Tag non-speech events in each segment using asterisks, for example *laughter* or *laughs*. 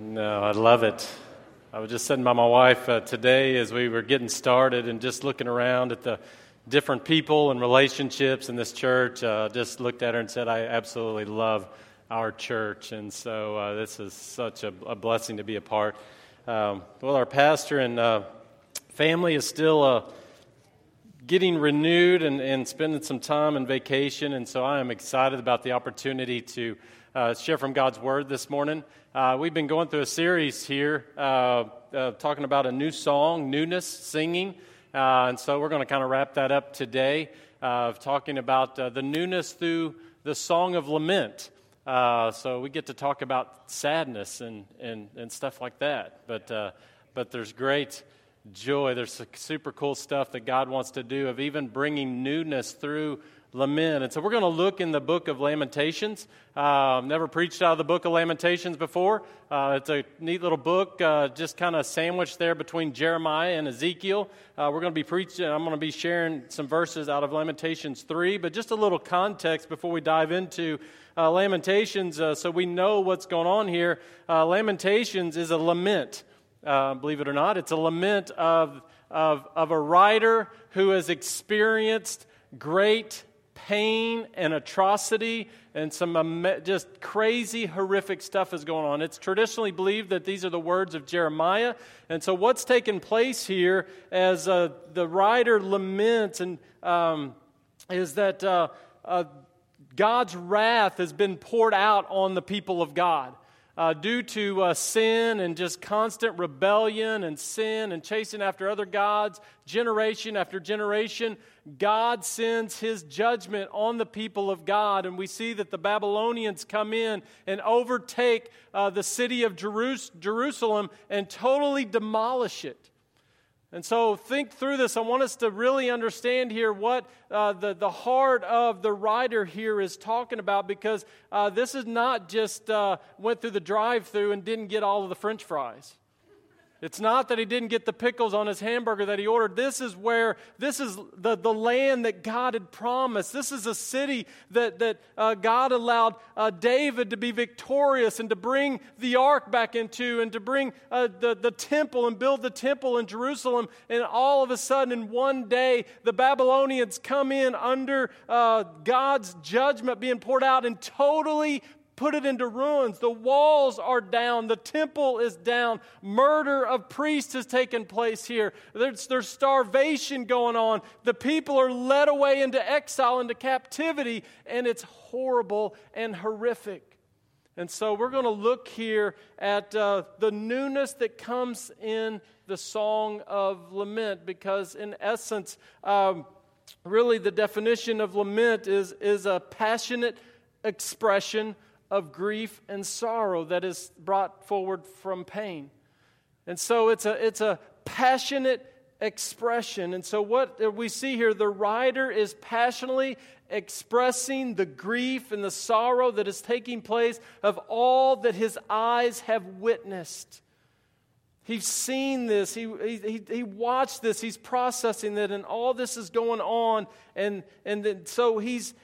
No, I love it. I was just sitting by my wife uh, today as we were getting started and just looking around at the different people and relationships in this church. Uh, just looked at her and said, I absolutely love our church. And so uh, this is such a, a, blessing to be a part. Um, well, our pastor and uh, family is still uh, getting renewed and, and spending some time in vacation. And so I am excited about the opportunity to uh, share from God's Word this morning. Uh, we've been going through a series here uh, uh talking about a new song, newness, singing. Uh, and so we're going to kind of wrap that up today, uh, talking about the newness through the song of lament. so we get to talk about sadness and, and, and stuff like that. But, but there's great joy. There's super cool stuff that God wants to do of even bringing newness through lament. And so we're going to look in the book of Lamentations. Uh, never preached out of the book of Lamentations before. Uh, it's a neat little book, uh, just kind of sandwiched there between Jeremiah and Ezekiel. Uh, we're going to be preaching, I'm going to be sharing some verses out of Lamentations 3, but just a little context before we dive into uh, Lamentations uh, so we know what's going on here. Lamentations is a lament. believe it or not, it's a lament of, of, of a writer who has experienced great pain and atrocity and some just crazy, horrific stuff is going on. It's traditionally believed that these are the words of Jeremiah. And so, what's taken place here as uh, the writer laments and um, is that uh, uh, God's wrath has been poured out on the people of God uh, due to uh, sin and just constant rebellion and sin and chasing after other gods, generation after generation, God sends his judgment on the people of God. And we see that the Babylonians come in and overtake uh, the city of Jerus- Jerusalem and totally demolish it. And so, think through this. I want us to really understand here what uh, the, the heart of the writer here is talking about because uh, this is not just uh, went through the drive through and didn't get all of the french fries. It's not that he didn't get the pickles on his hamburger that he ordered. This is where, this is the, the land that God had promised. This is a city that, that uh, God allowed uh, David to be victorious and to bring the ark back into and to bring uh, the, the temple and build the temple in Jerusalem. And all of a sudden, in one day, the Babylonians come in under uh, God's judgment being poured out and totally put it into ruins. The walls are down. The temple is down. Murder of priests has taken place here. There's, there's starvation going on. The people are led away into exile, into captivity, and it's horrible and horrific. And so we're going to look here at uh, the newness that comes in the song of lament because, in essence, um, really the definition of lament is, is a passionate expression of grief and sorrow that is brought forward from pain. And so it's a, it's a passionate expression. And so, what we see here, the writer is passionately expressing the grief and the sorrow that is taking place of all that his eyes have witnessed. He's seen this, he, he, he watched this, he's processing it, and all this is going on. And, and then, so he's,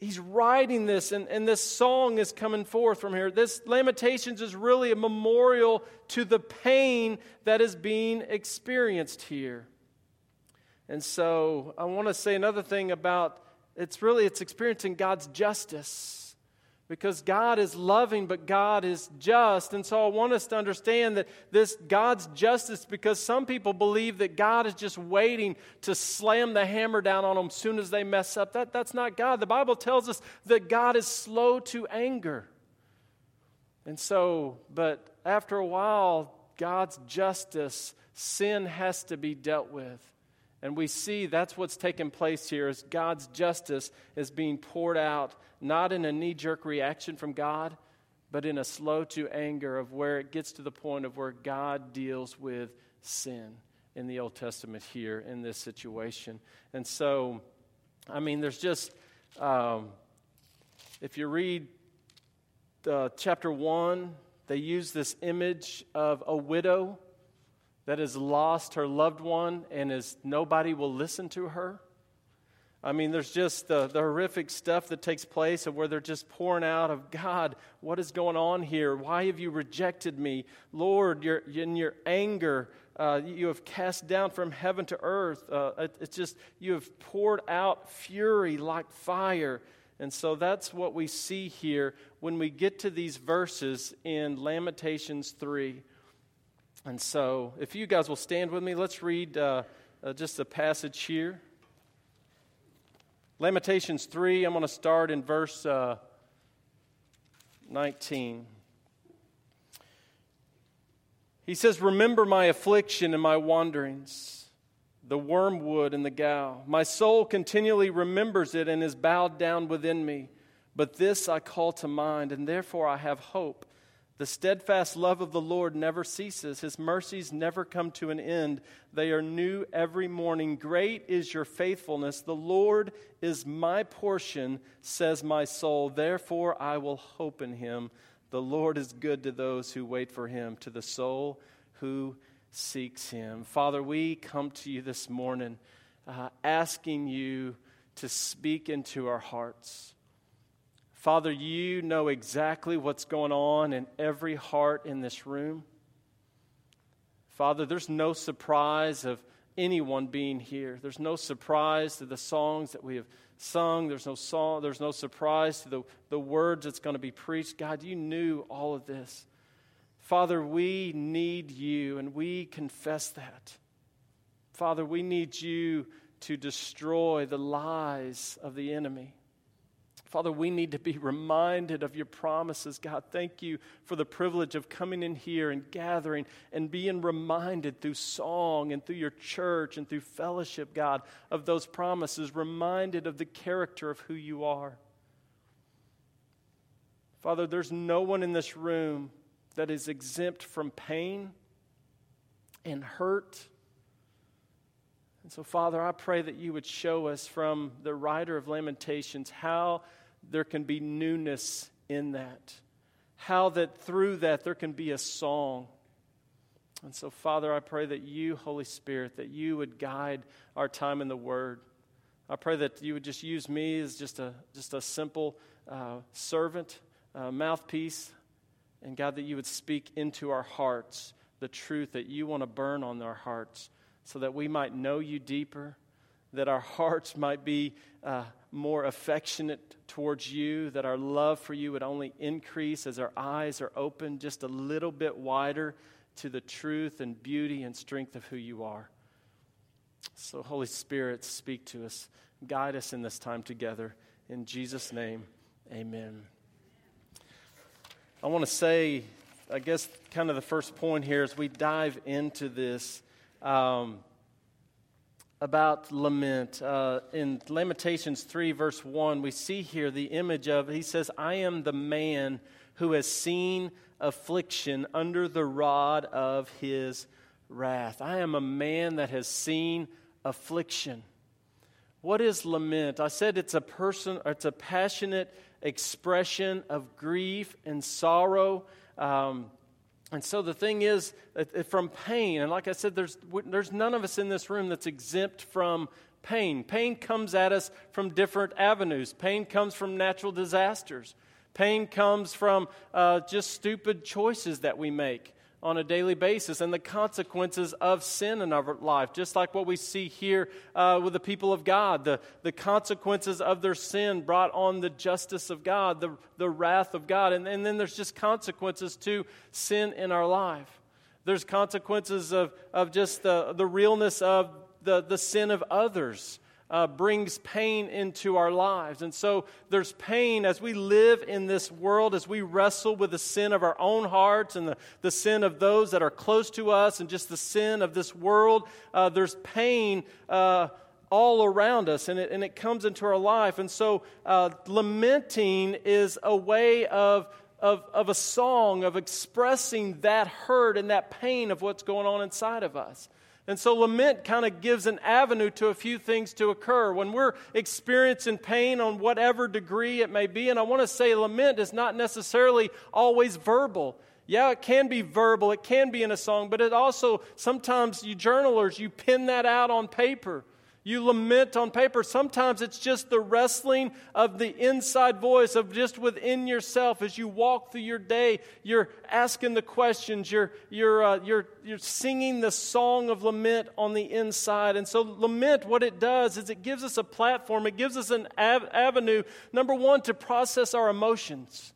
he's writing this, and, and this song is coming forth from here. This Lamentations is really a memorial to the pain that is being experienced here. And so I want to say another thing about it's really it's experiencing God's justice because God is loving, but God is just. And so I want us to understand that this God's justice, because some people believe that God is just waiting to slam the hammer down on them as soon as they mess up. That, that's not God. The Bible tells us that God is slow to anger. And so, but after a while, God's justice, sin has to be dealt with. And we see that's what's taking place here is God's justice is being poured out, not in a knee jerk reaction from God, but in a slow to anger of where it gets to the point of where God deals with sin in the Old Testament here in this situation. And so, I mean, there's just, um, if you read uh, chapter 1, they use this image of a widow that has lost her loved one and is nobody will listen to her. I mean, there's just the, the horrific stuff that takes place of where they're just pouring out of God, what is going on here? Why have you rejected me? Lord, you're, in your anger, uh, you have cast down from heaven to earth. Uh, it, it's just, you have poured out fury like fire. And so that's what we see here when we get to these verses in Lamentations 3. And so, if you guys will stand with me, let's read uh, uh just a passage here. Lamentations 3, I'm going to start in verse uh, 19. He says, Remember my affliction and my wanderings, the wormwood and the gall. My soul continually remembers it and is bowed down within me. But this I call to mind, and therefore I have hope. The steadfast love of the Lord never ceases. His mercies never come to an end. They are new every morning. Great is your faithfulness. The Lord is my portion, says my soul. Therefore, I will hope in him. The Lord is good to those who wait for him, to the soul who seeks him. Father, we come to you this morning uh, asking you to speak into our hearts. Father, you know exactly what's going on in every heart in this room. Father, there's no surprise of anyone being here. There's no surprise to the songs that we have sung. There's no song, there's no surprise to the, the words that's going to be preached. God, you knew all of this. Father, we need you, and we confess that. Father, we need you to destroy the lies of the enemy. Father, we need to be reminded of your promises. God, thank you for the privilege of coming in here and gathering and being reminded through song and through your church and through fellowship, God, of those promises, reminded of the character of who you are. Father, there's no one in this room that is exempt from pain and hurt. And so, Father, I pray that you would show us from the writer of Lamentations how there can be newness in that. How that through that there can be a song. And so, Father, I pray that you, Holy Spirit, that you would guide our time in the Word. I pray that you would just use me as just a, just a simple uh, servant, uh, mouthpiece, and God, that you would speak into our hearts the truth that you want to burn on our hearts so that we might know you deeper, that our hearts might be uh, more affectionate towards you, that our love for you would only increase as our eyes are open just a little bit wider to the truth and beauty and strength of who you are. So, Holy Spirit, speak to us, guide us in this time together. In Jesus' name, amen. I want to say, I guess, kind of the first point here as we dive into this. Um, about lament. Uh, in Lamentations 3, verse 1, we see here the image of, he says, I am the man who has seen affliction under the rod of his wrath. I am a man that has seen affliction. What is lament? I said it's a person, it's a passionate expression of grief and sorrow. Um, and so the thing is, from pain, and like I said, there's, there's none of us in this room that's exempt from pain. Pain comes at us from different avenues. Pain comes from natural disasters. Pain comes from uh, just stupid choices that we make on a daily basis and the consequences of sin in our life, just like what we see here uh, with the people of God. The, the consequences of their sin brought on the justice of God, the, the wrath of God. And, and then there's just consequences to sin in our life. There's consequences of, of just the, the realness of the, the sin of others uh, brings pain into our lives. And so there's pain as we live in this world, as we wrestle with the sin of our own hearts and the, the sin of those that are close to us and just the sin of this world. Uh, there's pain. Uh, all around us, and it, and it comes into our life. And so, uh, lamenting is a way of of, of a song, of expressing that hurt and that pain of what's going on inside of us. And so lament kind of gives an avenue to a few things to occur. When we're experiencing pain on whatever degree it may be, and I want to say lament is not necessarily always verbal. Yeah, it can be verbal, it can be in a song, but it also, sometimes you journalers, you pin that out on paper. You lament on paper. Sometimes it's just the wrestling of the inside voice of just within yourself as you walk through your day. You're asking the questions. You're, you're, uh, you're, you're singing the song of lament on the inside. And so, lament, what it does is it gives us a platform, it gives us an av- avenue, number one, to process our emotions.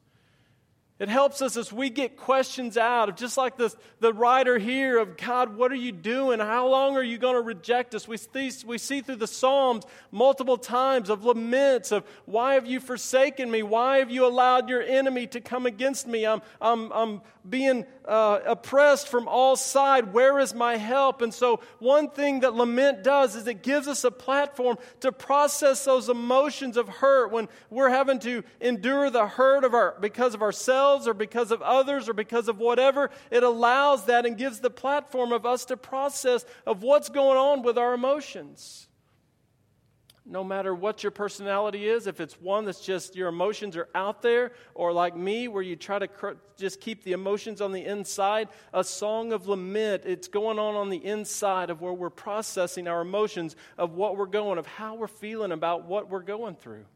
It helps us as we get questions out of just like this, the writer here of God, what are you doing? How long are you going to reject us? We see, we see through the Psalms multiple times of laments of why have you forsaken me? Why have you allowed your enemy to come against me? I'm, I'm, I'm being uh, oppressed from all sides. Where is my help? And so, one thing that lament does is it gives us a platform to process those emotions of hurt when we're having to endure the hurt of our because of ourselves or because of others or because of whatever. It allows that and gives the platform of us to process of what's going on with our emotions no matter what your personality is, if it's one that's just your emotions are out there, or like me, where you try to cr- just keep the emotions on the inside, a song of lament, it's going on on the inside of where we're processing our emotions of what we're going, of how we're feeling about what we're going through.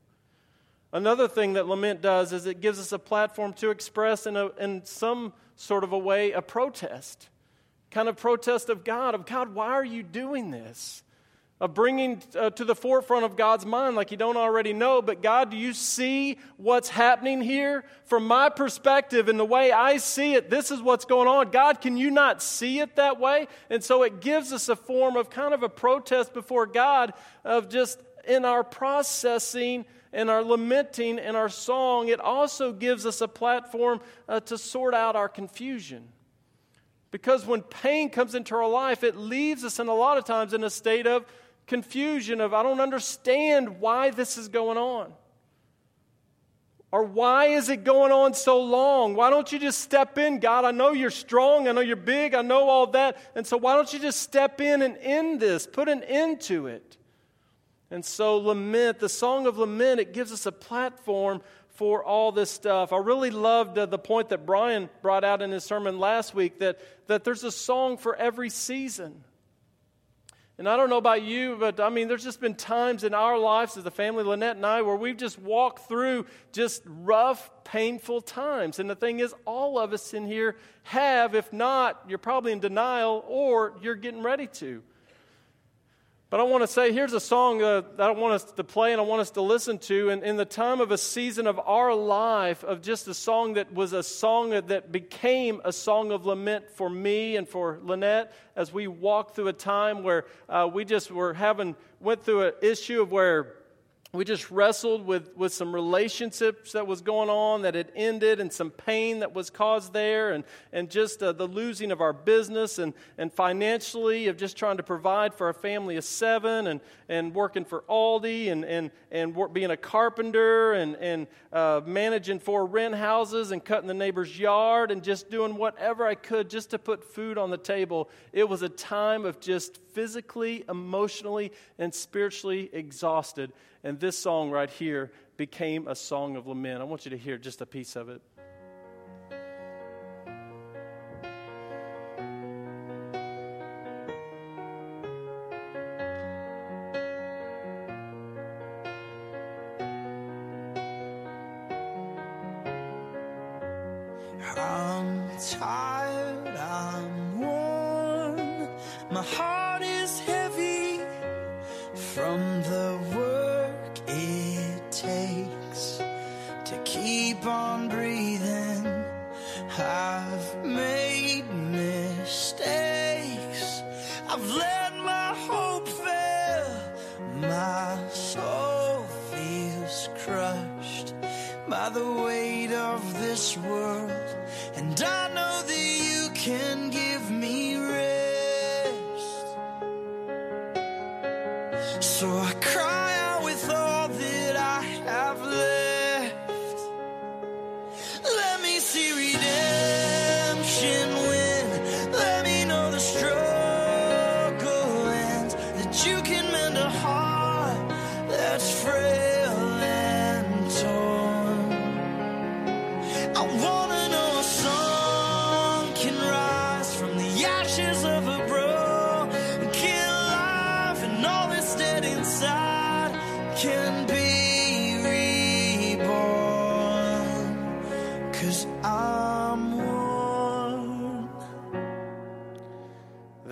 Another thing that lament does is it gives us a platform to express in, a, in some sort of a way a protest, kind of protest of God, of God, why are you doing this? of bringing uh, to the forefront of God's mind like you don't already know. But God, do you see what's happening here? From my perspective and the way I see it, this is what's going on. God, can you not see it that way? And so it gives us a form of kind of a protest before God of just in our processing and our lamenting and our song. It also gives us a platform uh, to sort out our confusion. Because when pain comes into our life, it leaves us in a lot of times in a state of confusion of, I don't understand why this is going on. Or why is it going on so long? Why don't you just step in, God? I know you're strong. I know you're big. I know all that. And so why don't you just step in and end this? Put an end to it. And so, lament, the song of lament, it gives us a platform for all this stuff. I really loved uh, the point that Brian brought out in his sermon last week that, that there's a song for every season. And I don't know about you, but I mean, there's just been times in our lives as a family, Lynette and I, where we've just walked through just rough, painful times. And the thing is, all of us in here have. If not, you're probably in denial or you're getting ready to. But I want to say here's a song uh, that I want us to play and I want us to listen to. And in the time of a season of our life, of just a song that was a song that became a song of lament for me and for Lynette as we walked through a time where uh, we just were having, went through an issue of where we just wrestled with, with some relationships that was going on that had ended and some pain that was caused there and, and just uh, the losing of our business and, and financially of just trying to provide for a family of seven and, and working for Aldi and, and, and work, being a carpenter and, and uh, managing four rent houses and cutting the neighbor's yard and just doing whatever i could just to put food on the table. It was a time of just physically emotionally and spiritually exhausted and this song right here became a song of lament. I want you to hear just a piece of it.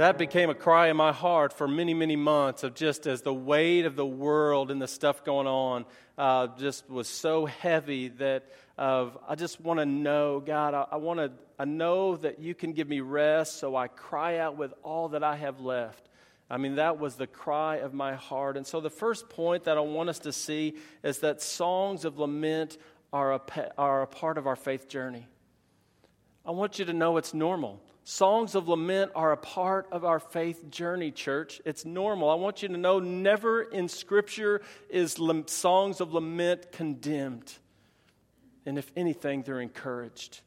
That became a cry in my heart for many, many months of just as the weight of the world and the stuff going on uh, just was so heavy that of I just want to know, God, I, I want to I know that you can give me rest, so I cry out with all that I have left. I mean, that was the cry of my heart. And so, the first point that I want us to see is that songs of lament are a, are a part of our faith journey. I want you to know it's normal. Songs of lament are a part of our faith journey, church. It's normal. I want you to know never in Scripture is songs of lament condemned. And if anything, they're encouraged.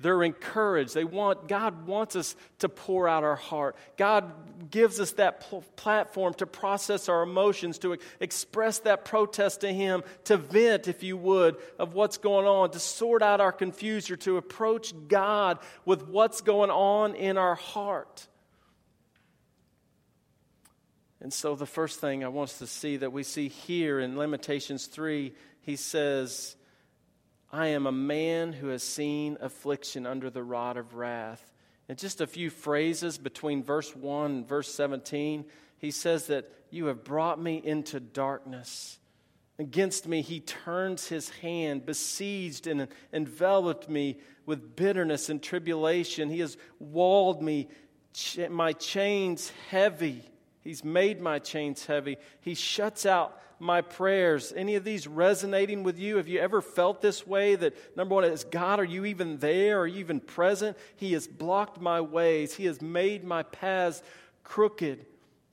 They're encouraged. They want, God wants us to pour out our heart. God gives us that pl- platform to process our emotions, to express that protest to Him, to vent, if you would, of what's going on, to sort out our confusion, to approach God with what's going on in our heart. And so, the first thing I want us to see that we see here in Lamentations 3, he says, I am a man who has seen affliction under the rod of wrath. In just a few phrases between verse 1 and verse 17, he says that you have brought me into darkness. Against me, he turns his hand, besieged and enveloped me with bitterness and tribulation. He has walled me, my chains heavy. He's made my chains heavy. He shuts out my prayers. Any of these resonating with you? Have you ever felt this way? That number one is God, are you even there? Are you even present? He has blocked my ways, He has made my paths crooked.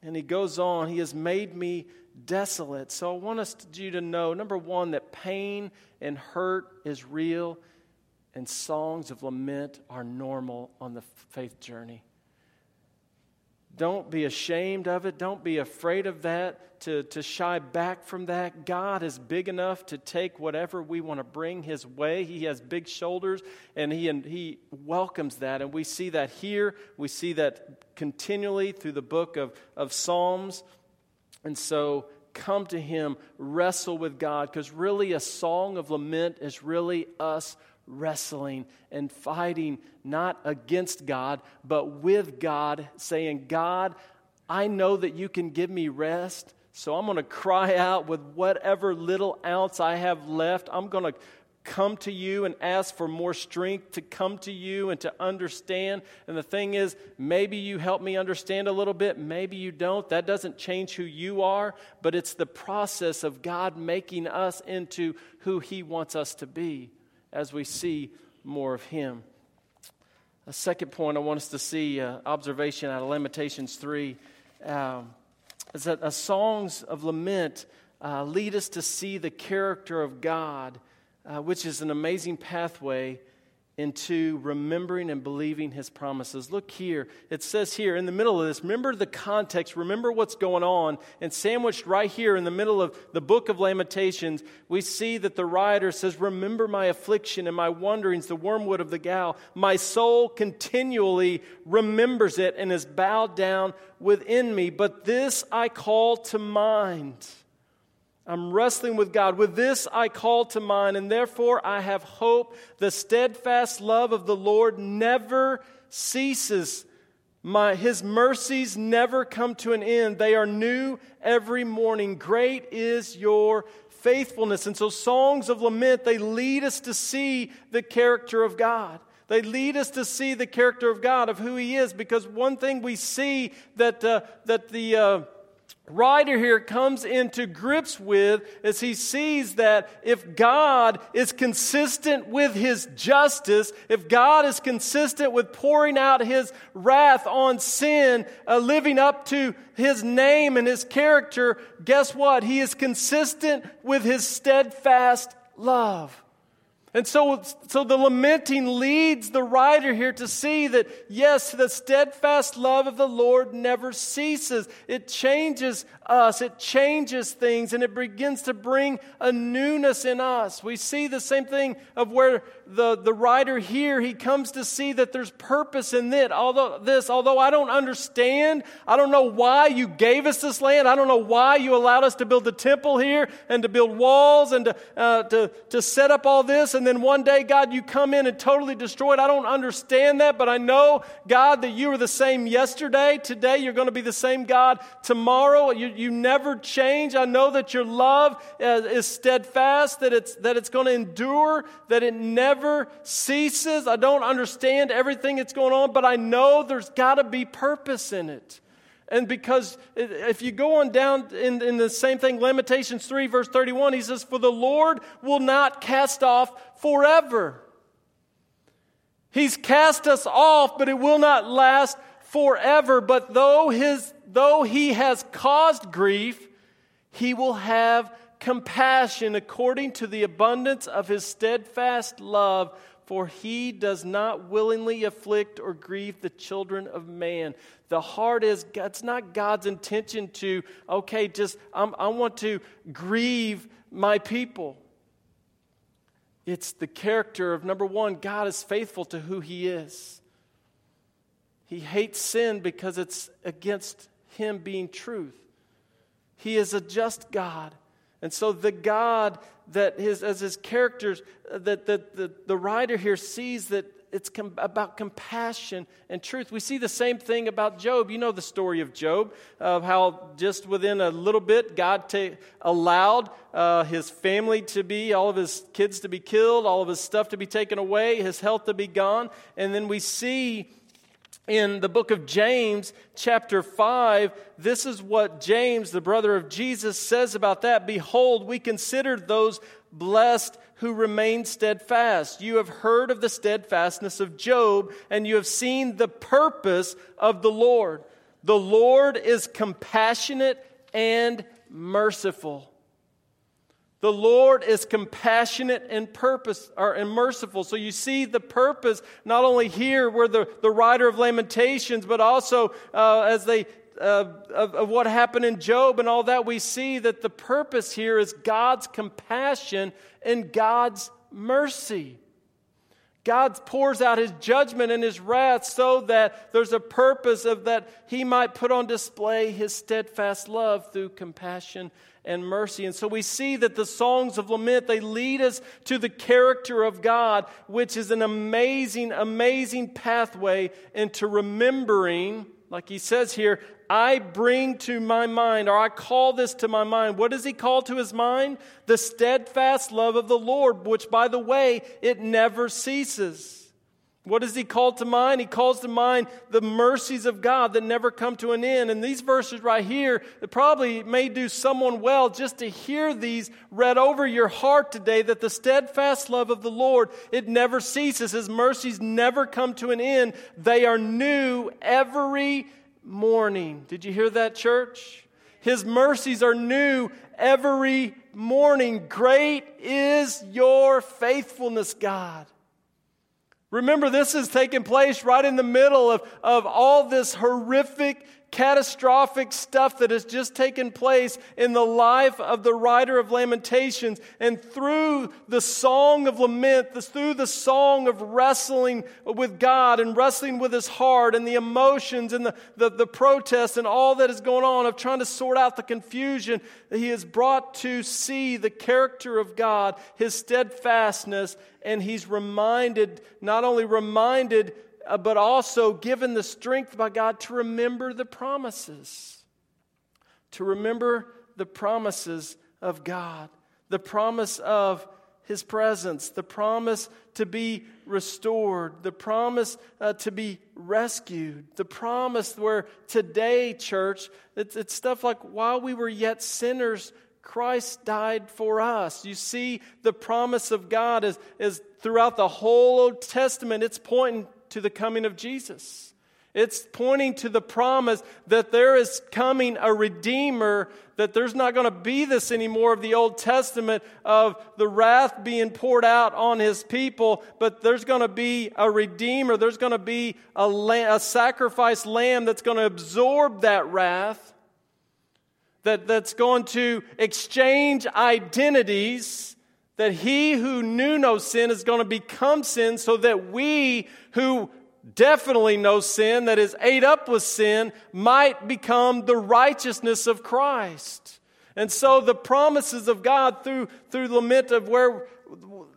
And He goes on, He has made me desolate. So I want us to, you to know number one, that pain and hurt is real, and songs of lament are normal on the faith journey. Don't be ashamed of it. Don't be afraid of that, to, to shy back from that. God is big enough to take whatever we want to bring His way. He has big shoulders, and He, and he welcomes that. And we see that here. We see that continually through the book of, of Psalms. And so come to Him, wrestle with God, because really a song of lament is really us wrestling and fighting not against God, but with God, saying, God, I know that you can give me rest, so I'm going to cry out with whatever little ounce I have left. I'm going to come to you and ask for more strength to come to you and to understand. And the thing is, maybe you help me understand a little bit, maybe you don't. That doesn't change who you are, but it's the process of God making us into who He wants us to be as we see more of Him. A second point I want us to see, uh, observation out of Lamentations 3, um, is that uh, songs of lament uh, lead us to see the character of God, uh, which is an amazing pathway into remembering and believing his promises. Look here. It says here in the middle of this, remember the context, remember what's going on. And sandwiched right here in the middle of the book of Lamentations, we see that the writer says, Remember my affliction and my wanderings, the wormwood of the gal. My soul continually remembers it and is bowed down within me. But this I call to mind. I'm wrestling with God. With this I call to mind, and therefore I have hope. The steadfast love of the Lord never ceases. My, his mercies never come to an end. They are new every morning. Great is your faithfulness. And so, songs of lament, they lead us to see the character of God. They lead us to see the character of God, of who He is, because one thing we see that, uh, that the. Uh, writer here comes into grips with as he sees that if God is consistent with his justice, if God is consistent with pouring out his wrath on sin, uh, living up to his name and his character, guess what? He is consistent with his steadfast love. And so, so the lamenting leads the writer here to see that, yes, the steadfast love of the Lord never ceases. It changes us, it changes things, and it begins to bring a newness in us. We see the same thing of where the, the writer here, he comes to see that there's purpose in it. Although this, although I don't understand, I don't know why you gave us this land. I don't know why you allowed us to build the temple here and to build walls and to, uh, to, to set up all this and then one day, God, you come in and totally destroy it. I don't understand that, but I know, God, that you were the same yesterday. Today, you're going to be the same God tomorrow. You, you never change. I know that your love uh, is steadfast, that it's, that it's going to endure, that it never ceases. I don't understand everything that's going on, but I know there's got to be purpose in it. And because if you go on down in, in, the same thing, Lamentations 3, verse 31, he says, For the Lord will not cast off forever. He's cast us off, but it will not last forever. But though, his, though he has caused grief, he will have compassion according to the abundance of his steadfast love for he does not willingly afflict or grieve the children of man. The heart is, it's not God's intention to, okay, just, I'm, I want to grieve my people. It's the character of number one, God is faithful to who he is. He hates sin because it's against him being truth. He is a just God. And so the God that his, as his characters, that, that the, the writer here sees that it's com- about compassion and truth. We see the same thing about Job. You know the story of Job, of how just within a little bit, God ta- allowed uh, his family to be, all of his kids to be killed, all of his stuff to be taken away, his health to be gone. And then we see in the book of James, chapter 5, this is what James, the brother of Jesus, says about that. Behold, we consider those blessed who remain steadfast. You have heard of the steadfastness of Job, and you have seen the purpose of the Lord. The Lord is compassionate and merciful the Lord is compassionate and purpose or and merciful. So you see the purpose not only here where the, the writer of Lamentations, but also uh, as they uh, of, of what happened in Job and all that, we see that the purpose here is God's compassion and God's mercy. God pours out his judgment and his wrath so that there's a purpose of that he might put on display his steadfast love through compassion and mercy. And so we see that the songs of lament, they lead us to the character of God, which is an amazing, amazing pathway into remembering, like he says here, I bring to my mind, or I call this to my mind. What does he call to his mind? The steadfast love of the Lord, which, by the way, it never ceases. What does he call to mind? He calls to mind the mercies of God that never come to an end. And these verses right here, it probably may do someone well just to hear these read over your heart today that the steadfast love of the Lord, it never ceases. His mercies never come to an end. They are new every morning. Did you hear that, church? His mercies are new every morning. Great is your faithfulness, God. Remember, this is taking place right in the middle of, of all this horrific catastrophic stuff that has just taken place in the life of the writer of Lamentations. And through the song of lament, through the song of wrestling with God and wrestling with his heart and the emotions and the, the, the protests and all that is going on of trying to sort out the confusion, he is brought to see the character of God, his steadfastness, and he's reminded, not only reminded, uh, but also given the strength by God to remember the promises. To remember the promises of God, the promise of His presence, the promise to be restored, the promise uh, to be rescued, the promise where today, church, it's, it's stuff like while we were yet sinners, Christ died for us. You see, the promise of God is, is throughout the whole Old Testament, it's pointing to the coming of Jesus. It's pointing to the promise that there is coming a Redeemer, that there's not going to be this anymore of the Old Testament of the wrath being poured out on his people, but there's going to be a Redeemer. There's going to be a, lamb, a sacrifice lamb that's going to absorb that wrath, that, that's going to exchange identities that he who knew no sin is going to become sin so that we who definitely know sin, that is ate up with sin, might become the righteousness of Christ. And so the promises of God through, through lament of where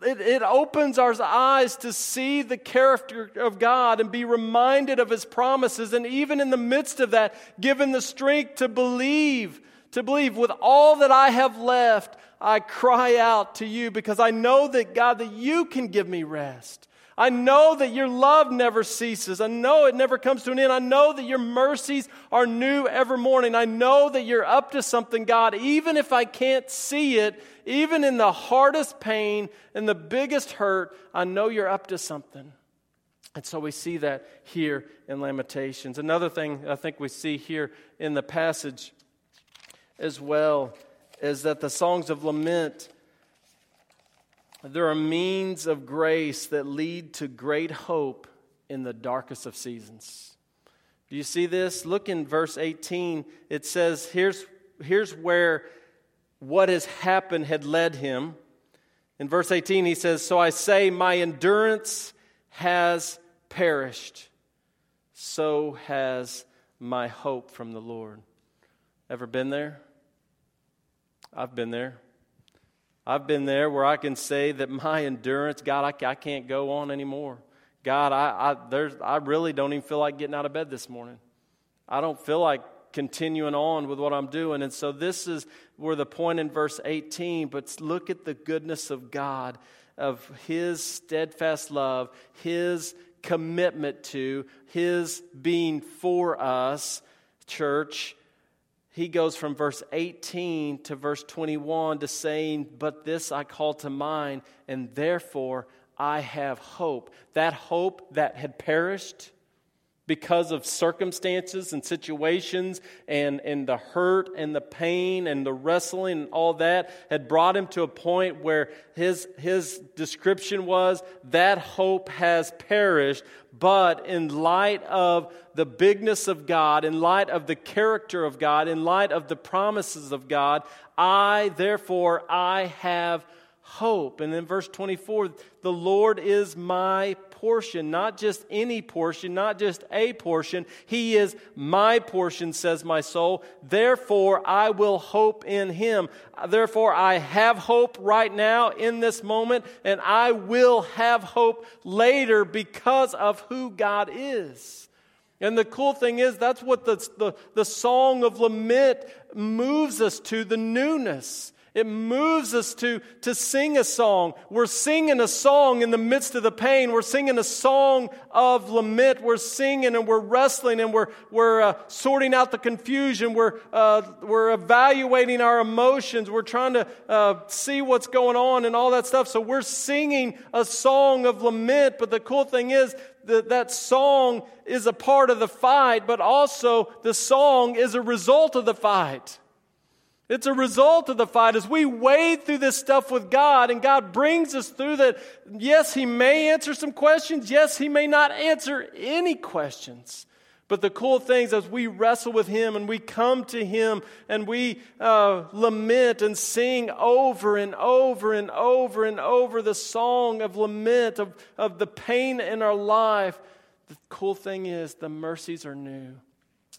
it, it opens our eyes to see the character of God and be reminded of his promises. And even in the midst of that, given the strength to believe, to believe with all that I have left, I cry out to you because I know that God, that you can give me rest. I know that your love never ceases. I know it never comes to an end. I know that your mercies are new every morning. I know that you're up to something, God, even if I can't see it, even in the hardest pain and the biggest hurt, I know you're up to something. And so we see that here in Lamentations. Another thing I think we see here in the passage as well is that the songs of lament there are means of grace that lead to great hope in the darkest of seasons. Do you see this? Look in verse 18. It says, here's, here's where what has happened had led him. In verse 18, he says, So I say, my endurance has perished, so has my hope from the Lord. Ever been there? I've been there. I've been there where I can say that my endurance, God, I, I can't go on anymore. God, I, I, there's, I really don't even feel like getting out of bed this morning. I don't feel like continuing on with what I'm doing. And so this is where the point in verse 18, but look at the goodness of God, of His steadfast love, His commitment to, His being for us, church he goes from verse 18 to verse 21 to saying, But this I call to mind, and therefore I have hope. That hope that had perished because of circumstances and situations and, and the hurt and the pain and the wrestling and all that had brought him to a point where his, his description was that hope has perished. But in light of the bigness of God, in light of the character of God, in light of the promises of God, I, therefore, I have hope. And in verse 24, the Lord is my portion, not just any portion, not just a portion. He is my portion, says my soul. Therefore, I will hope in him. Therefore, I have hope right now in this moment, and I will have hope later because of who God is. And the cool thing is, that's what the, the, the song of lament moves us to the newness. It moves us to, to sing a song. We're singing a song in the midst of the pain. We're singing a song of lament. We're singing and we're wrestling and we're, we're uh, sorting out the confusion. We're, uh, we're evaluating our emotions. We're trying to uh, see what's going on and all that stuff. So we're singing a song of lament. But the cool thing is, that that song is a part of the fight, but also the song is a result of the fight. It's a result of the fight as we wade through this stuff with God and God brings us through that. Yes, He may answer some questions. Yes, He may not answer any questions. But the cool thing is, as we wrestle with Him and we come to Him and we uh, lament and sing over and over and over and over the song of lament, of, of the pain in our life, the cool thing is the mercies are new.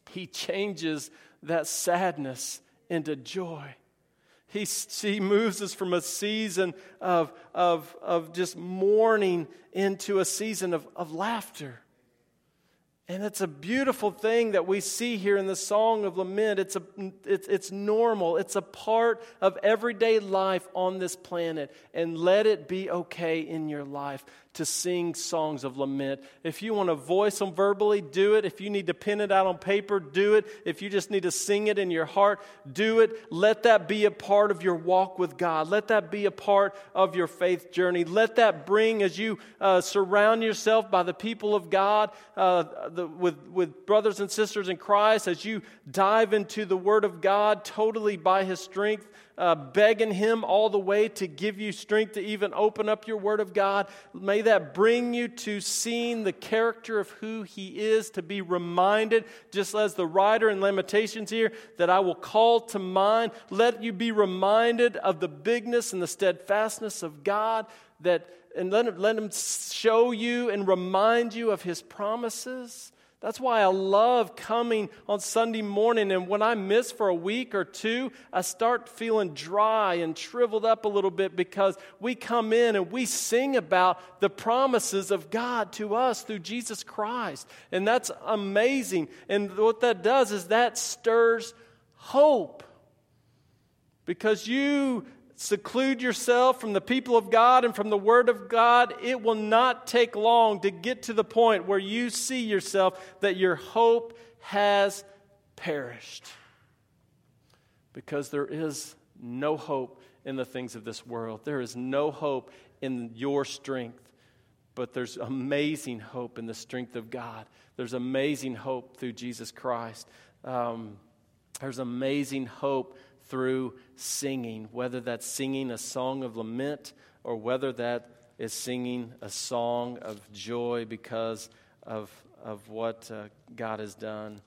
He changes that sadness into joy. He, he moves us from a season of, of, of just mourning into a season of, of laughter. And it's a beautiful thing that we see here in the Song of Lament. It's, a, it's, it's normal, it's a part of everyday life on this planet. And let it be okay in your life to sing songs of lament. If you want to voice them verbally, do it. If you need to pin it out on paper, do it. If you just need to sing it in your heart, do it. Let that be a part of your walk with God. Let that be a part of your faith journey. Let that bring, as you uh, surround yourself by the people of God, uh, the, with, with brothers and sisters in Christ, as you dive into the Word of God totally by His strength uh, begging Him all the way to give you strength to even open up your Word of God. May that bring you to seeing the character of who He is, to be reminded, just as the writer in Lamentations here, that I will call to mind. Let you be reminded of the bigness and the steadfastness of God, that, and let let him show you and remind you of His promises That's why I love coming on Sunday morning. And when I miss for a week or two, I start feeling dry and shriveled up a little bit because we come in and we sing about the promises of God to us through Jesus Christ. And that's amazing. And what that does is that stirs hope because you seclude yourself from the people of God and from the Word of God, it will not take long to get to the point where you see yourself that your hope has perished. Because there is no hope in the things of this world, there is no hope in your strength. But there's amazing hope in the strength of God. There's amazing hope through Jesus Christ. Um, there's amazing hope through singing, whether that's singing a song of lament or whether that is singing a song of joy because of, of what uh, God has done.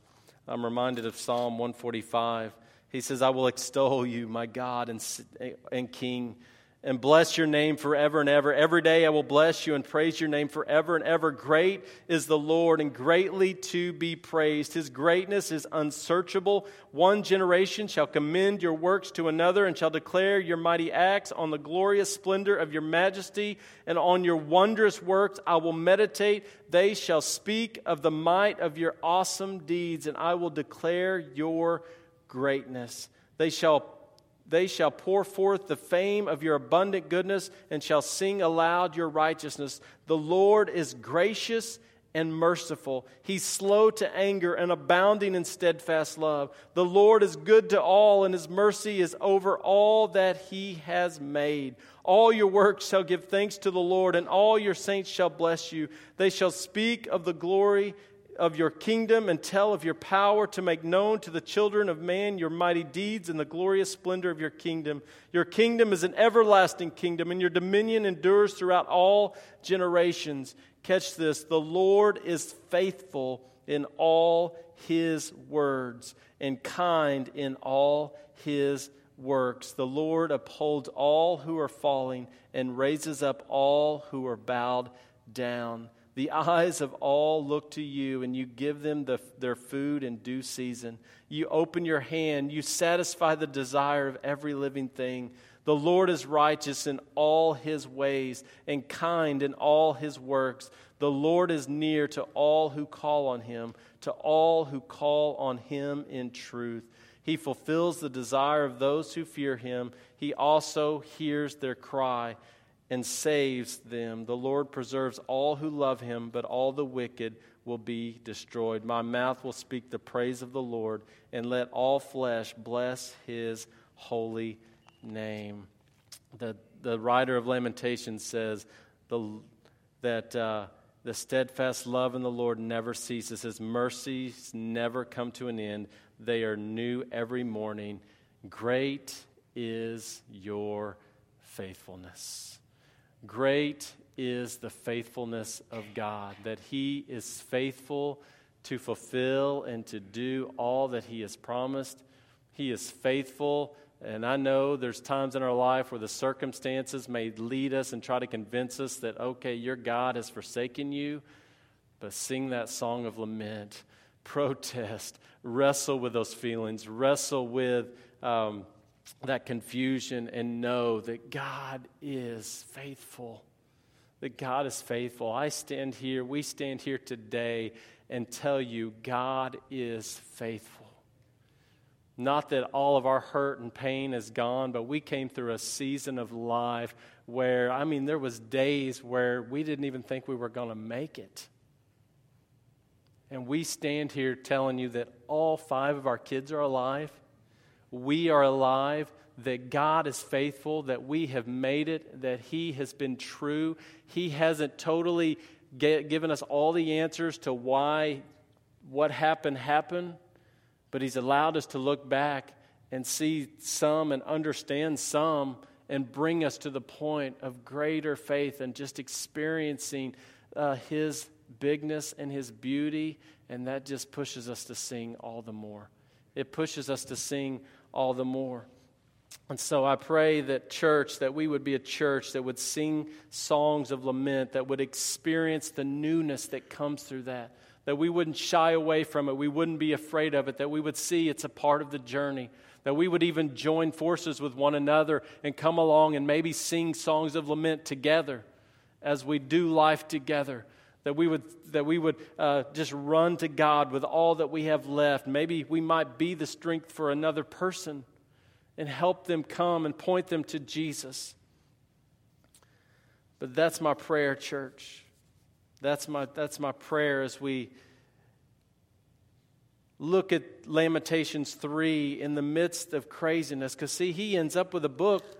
I'm reminded of Psalm 145. He says, I will extol you, my God and, and King and bless your name forever and ever. Every day I will bless you and praise your name forever and ever. Great is the Lord and greatly to be praised. His greatness is unsearchable. One generation shall commend your works to another and shall declare your mighty acts on the glorious splendor of your majesty and on your wondrous works I will meditate. They shall speak of the might of your awesome deeds and I will declare your greatness. They shall they shall pour forth the fame of your abundant goodness and shall sing aloud your righteousness. The Lord is gracious and merciful. He's slow to anger and abounding in steadfast love. The Lord is good to all, and his mercy is over all that he has made. All your works shall give thanks to the Lord, and all your saints shall bless you. They shall speak of the glory of your kingdom and tell of your power to make known to the children of man your mighty deeds and the glorious splendor of your kingdom. Your kingdom is an everlasting kingdom, and your dominion endures throughout all generations. Catch this the Lord is faithful in all his words and kind in all his works. The Lord upholds all who are falling and raises up all who are bowed down. The eyes of all look to you, and you give them the, their food in due season. You open your hand, you satisfy the desire of every living thing. The Lord is righteous in all his ways and kind in all his works. The Lord is near to all who call on him, to all who call on him in truth. He fulfills the desire of those who fear him. He also hears their cry and saves them. The Lord preserves all who love him, but all the wicked will be destroyed. My mouth will speak the praise of the Lord, and let all flesh bless his holy name. The, the writer of Lamentations says the, that uh, the steadfast love in the Lord never ceases, his mercies never come to an end. They are new every morning. Great is your faithfulness. Great is the faithfulness of God, that He is faithful to fulfill and to do all that He has promised. He is faithful. And I know there's times in our life where the circumstances may lead us and try to convince us that, okay, your God has forsaken you. But sing that song of lament, *laughs* protest, wrestle with those feelings, wrestle with. Um, that confusion and know that God is faithful. That God is faithful. I stand here, we stand here today and tell you God is faithful. Not that all of our hurt and pain is gone, but we came through a season of life where, I mean, there was days where we didn't even think we were going to make it. And we stand here telling you that all five of our kids are alive we are alive, that God is faithful, that we have made it, that He has been true. He hasn't totally get, given us all the answers to why what happened happened, but He's allowed us to look back and see some and understand some and bring us to the point of greater faith and just experiencing uh, His bigness and His beauty. And that just pushes us to sing all the more. It pushes us to sing all the more. And so I pray that church, that we would be a church that would sing songs of lament, that would experience the newness that comes through that. that we wouldn't shy away from it, we wouldn't be afraid of it, that we would see it's a part of the journey, that we would even join forces with one another and come along and maybe sing songs of lament together as we do life together. That we would, that we would uh, just run to God with all that we have left. Maybe we might be the strength for another person and help them come and point them to Jesus. But that's my prayer, church. That's my, that's my prayer as we look at Lamentations 3 in the midst of craziness. Because, see, he ends up with a book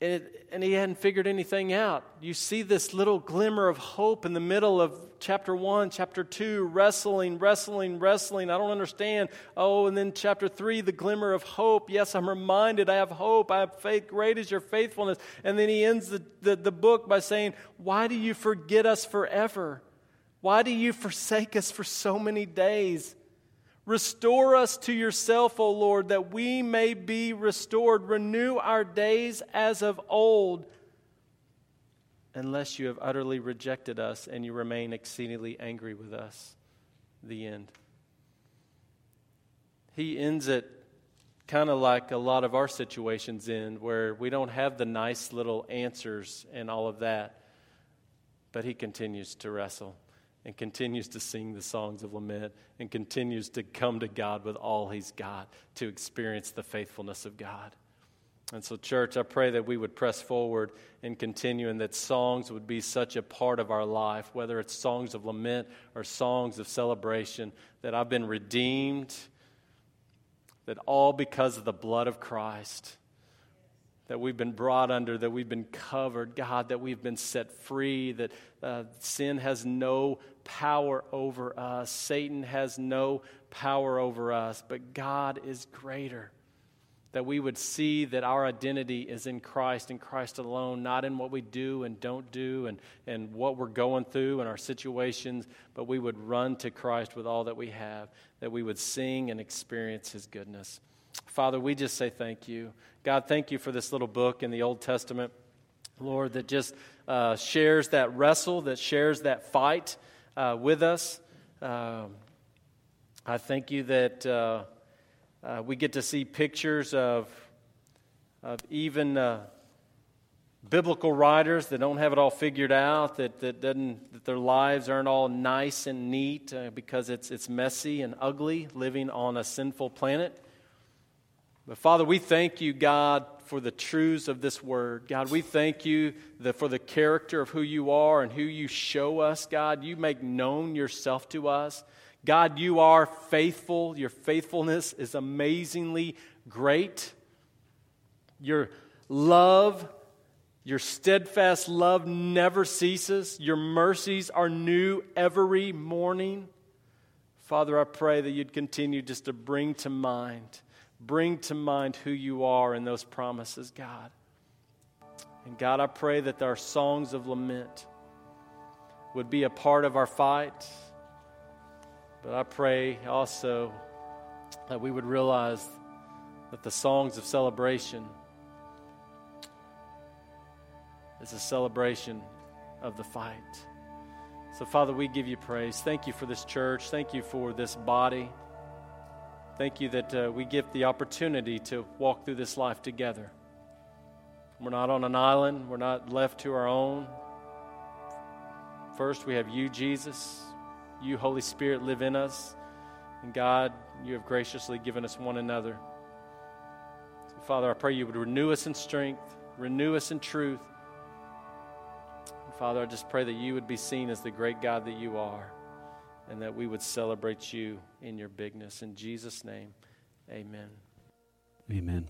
and, it, and he hadn't figured anything out. You see this little glimmer of hope in the middle of chapter 1, chapter 2, wrestling, wrestling, wrestling. I don't understand. Oh, and then chapter 3, the glimmer of hope. Yes, I'm reminded I have hope. I have faith. Great is your faithfulness. And then he ends the, the, the book by saying, Why do you forget us forever? Why do you forsake us for so many days? Restore us to yourself, O Lord, that we may be restored. Renew our days as of old, unless you have utterly rejected us and you remain exceedingly angry with us. The end. He ends it kind of like a lot of our situations end, where we don't have the nice little answers and all of that, but he continues to wrestle and continues to sing the songs of lament and continues to come to God with all he's got to experience the faithfulness of God. And so, church, I pray that we would press forward and continue, and that songs would be such a part of our life, whether it's songs of lament or songs of celebration, that I've been redeemed, that all because of the blood of Christ that we've been brought under, that we've been covered, God, that we've been set free, that uh, sin has no power over us, Satan has no power over us, but God is greater. That we would see that our identity is in Christ and Christ alone, not in what we do and don't do and, and what we're going through and our situations, but we would run to Christ with all that we have, that we would sing and experience his goodness. Father, we just say thank you. God, thank you for this little book in the Old Testament, Lord, that just uh, shares that wrestle, that shares that fight uh, with us. Um, I thank you that uh, uh we get to see pictures of, of even uh, biblical writers that don't have it all figured out, that, that, doesn't, that their lives aren't all nice and neat uh, because it's, it's messy and ugly living on a sinful planet. But Father, we thank you, God, for the truths of this word. God, we thank you for the character of who you are and who you show us, God. You make known yourself to us. God, you are faithful. Your faithfulness is amazingly great. Your love, your steadfast love never ceases. Your mercies are new every morning. Father, I pray that you'd continue just to bring to mind bring to mind who you are in those promises, God. And God, I pray that our songs of lament would be a part of our fight. But I pray also that we would realize that the songs of celebration is a celebration of the fight. So, Father, we give you praise. Thank you for this church. Thank you for this body. Thank you that uh, we get the opportunity to walk through this life together. We're not on an island, we're not left to our own. First, we have you, Jesus. You, Holy Spirit, live in us. And God, you have graciously given us one another. So, Father, I pray you would renew us in strength, renew us in truth. And Father, I just pray that you would be seen as the great God that you are and that we would celebrate you in your bigness. In Jesus' name, amen. Amen.